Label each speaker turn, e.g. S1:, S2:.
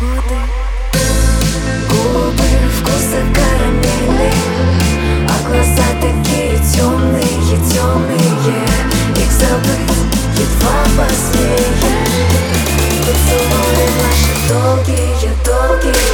S1: годы. Губы вкуса карамели А глаза такие темные, темные. Их забыть едва посмеешь Поцелуи наши долгие, долгие